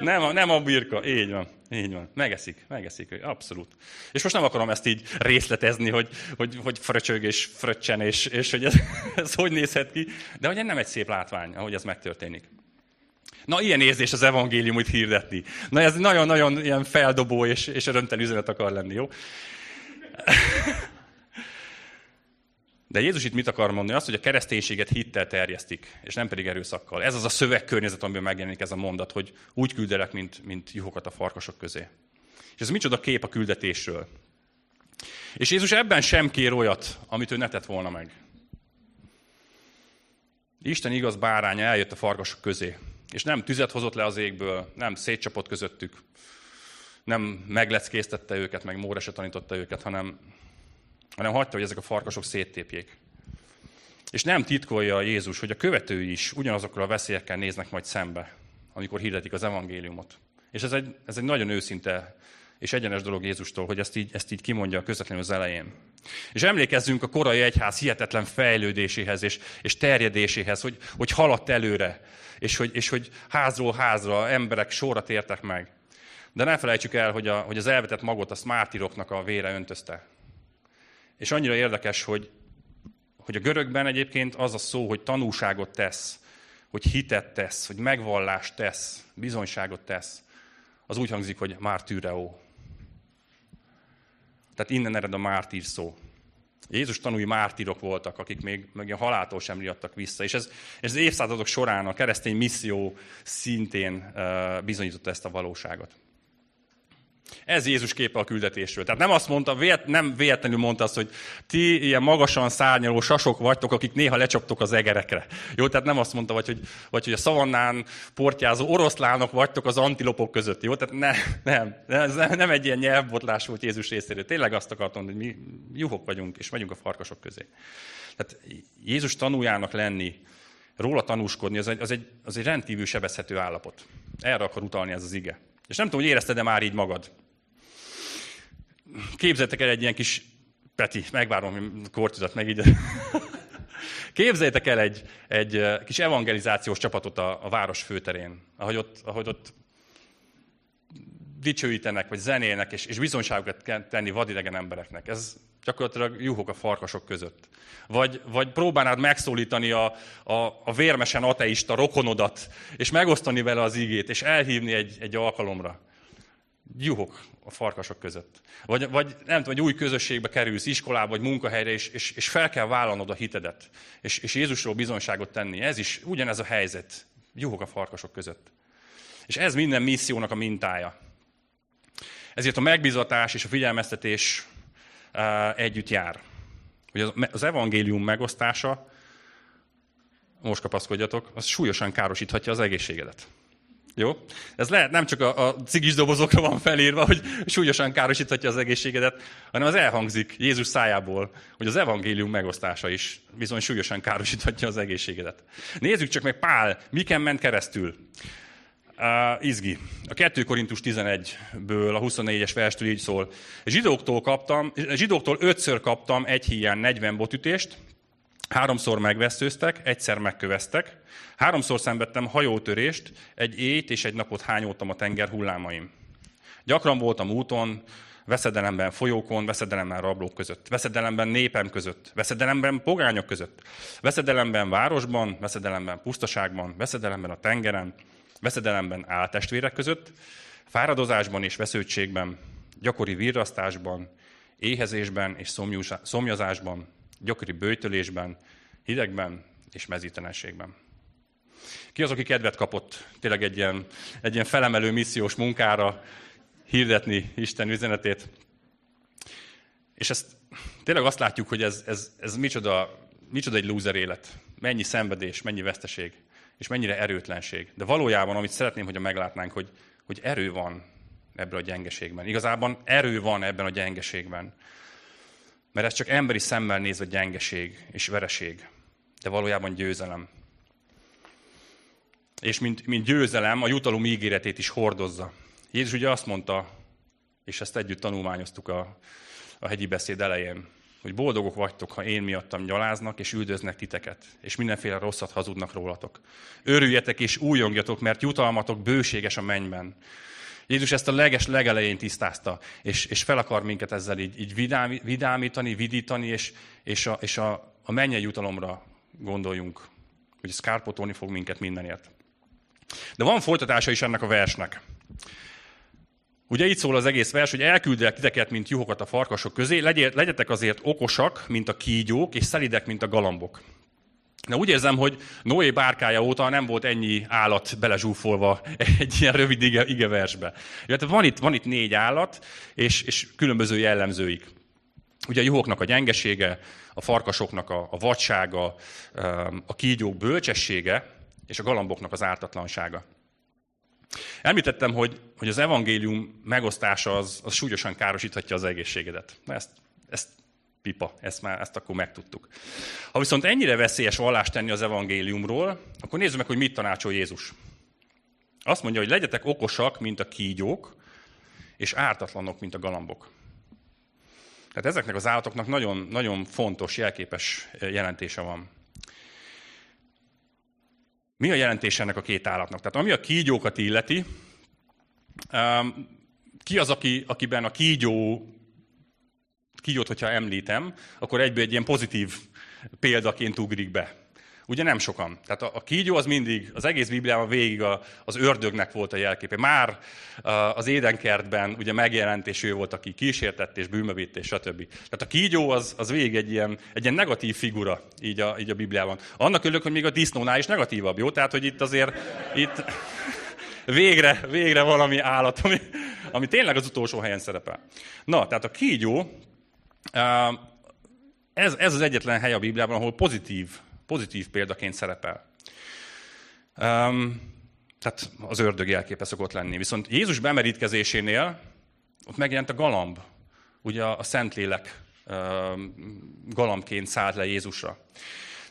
Nem, a, nem a birka. Így van. Így van. Megeszik. Megeszik. Abszolút. És most nem akarom ezt így részletezni, hogy, hogy, hogy fröcsög és fröccsen, és, és hogy ez, ez hogy nézhet ki. De hogy nem egy szép látvány, ahogy ez megtörténik. Na, ilyen érzés az evangéliumot hirdetni. Na, ez nagyon-nagyon ilyen feldobó és, és örömteli üzenet akar lenni, jó? De Jézus itt mit akar mondani? Azt, hogy a kereszténységet hittel terjesztik, és nem pedig erőszakkal. Ez az a szövegkörnyezet, amiben megjelenik ez a mondat, hogy úgy küldelek, mint, mint juhokat a farkasok közé. És ez micsoda kép a küldetésről. És Jézus ebben sem kér olyat, amit ő ne tett volna meg. Isten igaz báránya eljött a farkasok közé, és nem tüzet hozott le az égből, nem szétcsapott közöttük, nem megleckéztette őket, meg Móra se tanította őket, hanem hanem hagyta, hogy ezek a farkasok széttépjék. És nem titkolja Jézus, hogy a követői is ugyanazokkal a veszélyekkel néznek majd szembe, amikor hirdetik az evangéliumot. És ez egy, ez egy nagyon őszinte és egyenes dolog Jézustól, hogy ezt így, ezt így kimondja közvetlenül az elején. És emlékezzünk a korai egyház hihetetlen fejlődéséhez és, és terjedéséhez, hogy, hogy haladt előre, és hogy, és hogy házról házra emberek sorra tértek meg. De ne felejtsük el, hogy, a, hogy az elvetett magot azt mártiroknak a vére öntözte. És annyira érdekes, hogy, hogy a görögben egyébként az a szó, hogy tanúságot tesz, hogy hitet tesz, hogy megvallást tesz, bizonyságot tesz, az úgy hangzik, hogy mártűreó. Tehát innen ered a mártír szó. Jézus tanúi mártírok voltak, akik még, még a haláltól sem riadtak vissza. És ez, ez évszázadok során a keresztény misszió szintén uh, bizonyította ezt a valóságot. Ez Jézus képe a küldetésről. Tehát nem azt mondta, nem véletlenül mondta azt, hogy ti ilyen magasan szárnyaló sasok vagytok, akik néha lecsaptok az egerekre. Jó, tehát nem azt mondta, vagy hogy, vagy, hogy a szavannán portyázó oroszlánok vagytok az antilopok között. Jó, tehát ne, nem, ez nem egy ilyen nyelvbotlás volt Jézus részéről. Tényleg azt akartam, hogy mi juhok vagyunk, és megyünk a farkasok közé. Tehát Jézus tanújának lenni, róla tanúskodni, az egy, az egy, az egy rendkívül sebezhető állapot. Erre akar utalni ez az ige. És nem tudom, hogy érezted-e már így magad. Képzeljétek el egy ilyen kis, Peti, megvárom, kortizat meg így. Képzeljétek el egy, egy kis evangelizációs csapatot a, a város főterén, ahogy ott, ahogy ott dicsőítenek, vagy zenélnek, és, és bizonyságokat kell tenni vadidegen embereknek. Ez gyakorlatilag juhok a farkasok között. Vagy, vagy próbálnád megszólítani a, a, a vérmesen ateista rokonodat, és megosztani vele az igét, és elhívni egy, egy alkalomra. Juhok a farkasok között. Vagy, vagy nem tudom, egy új közösségbe kerülsz, iskolába, vagy munkahelyre, és, és, és fel kell vállalnod a hitedet, és, és Jézusról bizonyságot tenni. Ez is ugyanez a helyzet. Juhok a farkasok között. És ez minden missziónak a mintája. Ezért a megbizatás és a figyelmeztetés együtt jár. Hogy az evangélium megosztása, most kapaszkodjatok, az súlyosan károsíthatja az egészségedet. Jó? Ez lehet nem csak a, a cigis dobozokra van felírva, hogy súlyosan károsíthatja az egészségedet, hanem az elhangzik Jézus szájából, hogy az evangélium megosztása is bizony súlyosan károsíthatja az egészségedet. Nézzük csak meg Pál, miken ment keresztül. Uh, izgi. A 2 Korintus 11-ből, a 24-es verstől így szól. Zsidóktól kaptam, zsidóktól ötször kaptam egy híján 40 botütést, háromszor megveszőztek, egyszer megköveztek, háromszor szenvedtem hajótörést, egy ét és egy napot hányoltam a tenger hullámaim. Gyakran voltam úton, veszedelemben folyókon, veszedelemben rablók között, veszedelemben népem között, veszedelemben pogányok között, veszedelemben városban, veszedelemben pusztaságban, veszedelemben a tengeren, veszedelemben áltestvérek között, fáradozásban és vesződtségben, gyakori virrasztásban, éhezésben és szomjazásban, gyakori bőtölésben, hidegben és mezítenességben. Ki az, aki kedvet kapott tényleg egy ilyen, egy ilyen felemelő missziós munkára hirdetni Isten üzenetét? És ezt tényleg azt látjuk, hogy ez, ez, ez micsoda, micsoda egy lúzer élet. Mennyi szenvedés, mennyi veszteség és mennyire erőtlenség. De valójában, amit szeretném, hogy meglátnánk, hogy, hogy erő van ebben a gyengeségben. Igazában erő van ebben a gyengeségben. Mert ez csak emberi szemmel nézve gyengeség és vereség. De valójában győzelem. És mint, mint győzelem a jutalom ígéretét is hordozza. Jézus ugye azt mondta, és ezt együtt tanulmányoztuk a, a hegyi beszéd elején, hogy boldogok vagytok, ha én miattam gyaláznak, és üldöznek titeket, és mindenféle rosszat hazudnak rólatok. Örüljetek és újongjatok, mert jutalmatok bőséges a mennyben. Jézus ezt a leges legelején tisztázta, és, és fel akar minket ezzel így, így vidám, vidámítani, vidítani, és, és, a, és a, a mennyei jutalomra gondoljunk, hogy ez kárpotolni fog minket mindenért. De van folytatása is ennek a versnek. Ugye így szól az egész vers, hogy elküldelek titeket, mint juhokat a farkasok közé, legyetek azért okosak, mint a kígyók, és szelidek, mint a galambok. De úgy érzem, hogy Noé bárkája óta nem volt ennyi állat belezsúfolva egy ilyen rövid ige, igeversbe. Illetve van itt, van itt négy állat, és, és különböző jellemzőik. Ugye a juhoknak a gyengesége, a farkasoknak a, a vadsága, a kígyók bölcsessége, és a galamboknak az ártatlansága. Említettem, hogy, hogy az evangélium megosztása az, az súlyosan károsíthatja az egészségedet. Ezt, ezt pipa, ezt, már, ezt akkor megtudtuk. Ha viszont ennyire veszélyes vallást tenni az evangéliumról, akkor nézzük meg, hogy mit tanácsol Jézus. Azt mondja, hogy legyetek okosak, mint a kígyók, és ártatlanok, mint a galambok. Tehát ezeknek az állatoknak nagyon, nagyon fontos, jelképes jelentése van. Mi a jelentés ennek a két állatnak? Tehát ami a kígyókat illeti, um, ki az, aki, akiben a kígyó, kígyót, hogyha említem, akkor egyből egy ilyen pozitív példaként ugrik be. Ugye nem sokan. Tehát a, a kígyó az mindig, az egész Bibliában végig a, az ördögnek volt a jelképe. Már az édenkertben ugye megjelent, és ő volt, aki kísértett, és bűnbevitt, és stb. Tehát a kígyó az, az végig egy ilyen, egy ilyen negatív figura így a, így a Bibliában. Annak örülök, hogy még a disznónál is negatívabb, jó? Tehát, hogy itt azért, itt végre, végre valami állat, ami, ami tényleg az utolsó helyen szerepel. Na, tehát a kígyó, ez, ez az egyetlen hely a Bibliában, ahol pozitív pozitív példaként szerepel. Um, tehát az ördög jelképe szokott lenni. Viszont Jézus bemerítkezésénél ott megjelent a galamb. Ugye a Szentlélek um, galambként szállt le Jézusra.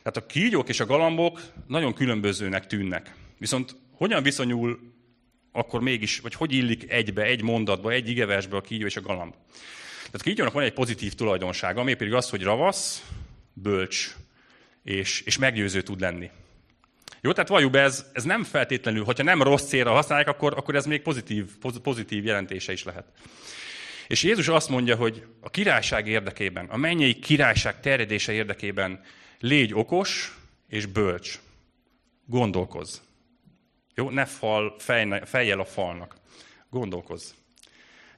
Tehát a kígyók és a galambok nagyon különbözőnek tűnnek. Viszont hogyan viszonyul akkor mégis, vagy hogy illik egybe, egy mondatba, egy igevesbe a kígyó és a galamb? Tehát a kígyónak van egy pozitív tulajdonsága, ami pedig az, hogy ravasz, bölcs, és, és meggyőző tud lenni. Jó, tehát valljuk be, ez, ez nem feltétlenül, hogyha nem rossz célra használják, akkor, akkor ez még pozitív, pozitív jelentése is lehet. És Jézus azt mondja, hogy a királyság érdekében, a mennyei királyság terjedése érdekében légy okos és bölcs. Gondolkozz. Jó, ne fal, fej, fejjel a falnak. Gondolkozz.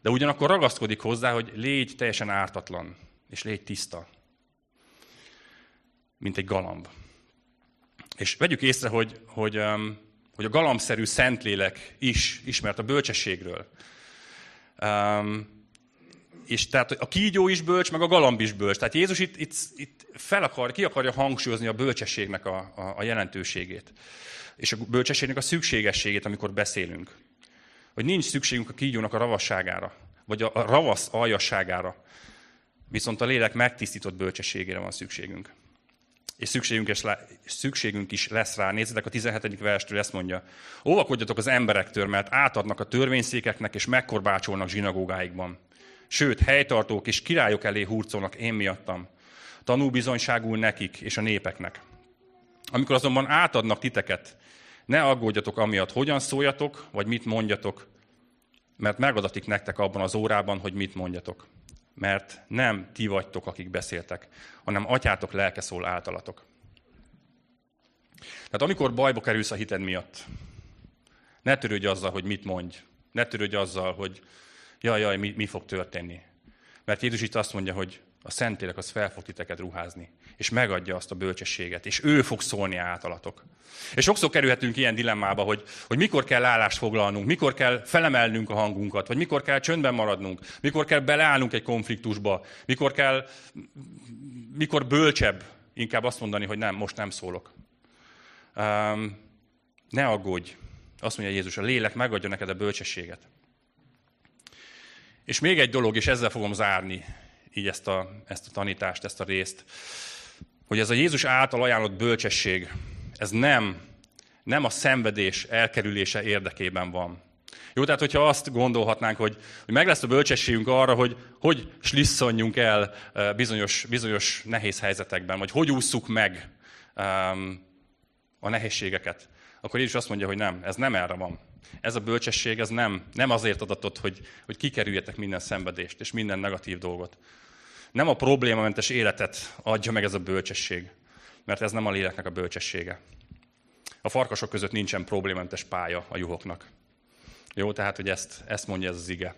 De ugyanakkor ragaszkodik hozzá, hogy légy teljesen ártatlan, és légy tiszta mint egy galamb. És vegyük észre, hogy, hogy, um, hogy a galambszerű szentlélek is ismert a bölcsességről. Um, és tehát a kígyó is bölcs, meg a galamb is bölcs. Tehát Jézus itt, itt, itt fel akar, ki akarja hangsúlyozni a bölcsességnek a, a, a jelentőségét. És a bölcsességnek a szükségességét, amikor beszélünk. Hogy nincs szükségünk a kígyónak a ravasságára, vagy a, a ravasz aljasságára. Viszont a lélek megtisztított bölcsességére van szükségünk és szükségünk is, szükségünk is lesz rá. Nézzétek, a 17. verstől ezt mondja. Óvakodjatok az emberektől, mert átadnak a törvényszékeknek, és megkorbácsolnak zsinagógáikban. Sőt, helytartók és királyok elé hurcolnak én miattam. Tanúbizonyságul nekik és a népeknek. Amikor azonban átadnak titeket, ne aggódjatok amiatt, hogyan szóljatok, vagy mit mondjatok, mert megadatik nektek abban az órában, hogy mit mondjatok mert nem ti vagytok, akik beszéltek, hanem atyátok lelke szól általatok. Tehát amikor bajba kerülsz a hited miatt, ne törődj azzal, hogy mit mondj. Ne törődj azzal, hogy jaj, jaj, mi, mi fog történni. Mert Jézus itt azt mondja, hogy a Szentlélek az fel fog titeket ruházni, és megadja azt a bölcsességet, és ő fog szólni átalatok. És sokszor kerülhetünk ilyen dilemmába, hogy, hogy mikor kell állást foglalnunk, mikor kell felemelnünk a hangunkat, vagy mikor kell csöndben maradnunk, mikor kell beleállnunk egy konfliktusba, mikor kell, mikor bölcsebb inkább azt mondani, hogy nem, most nem szólok. Um, ne aggódj, azt mondja Jézus, a lélek megadja neked a bölcsességet. És még egy dolog, és ezzel fogom zárni így ezt a, ezt a tanítást, ezt a részt, hogy ez a Jézus által ajánlott bölcsesség, ez nem, nem a szenvedés elkerülése érdekében van. Jó, tehát hogyha azt gondolhatnánk, hogy, hogy meg lesz a bölcsességünk arra, hogy hogy slisszonjunk el eh, bizonyos, bizonyos nehéz helyzetekben, vagy hogy ússzuk meg um, a nehézségeket, akkor Jézus azt mondja, hogy nem, ez nem erre van. Ez a bölcsesség, ez nem, nem azért adatott, hogy, hogy kikerüljetek minden szenvedést és minden negatív dolgot, nem a problémamentes életet adja meg ez a bölcsesség, mert ez nem a léleknek a bölcsessége. A farkasok között nincsen problémamentes pálya a juhoknak. Jó, tehát, hogy ezt, ezt mondja ez az ige.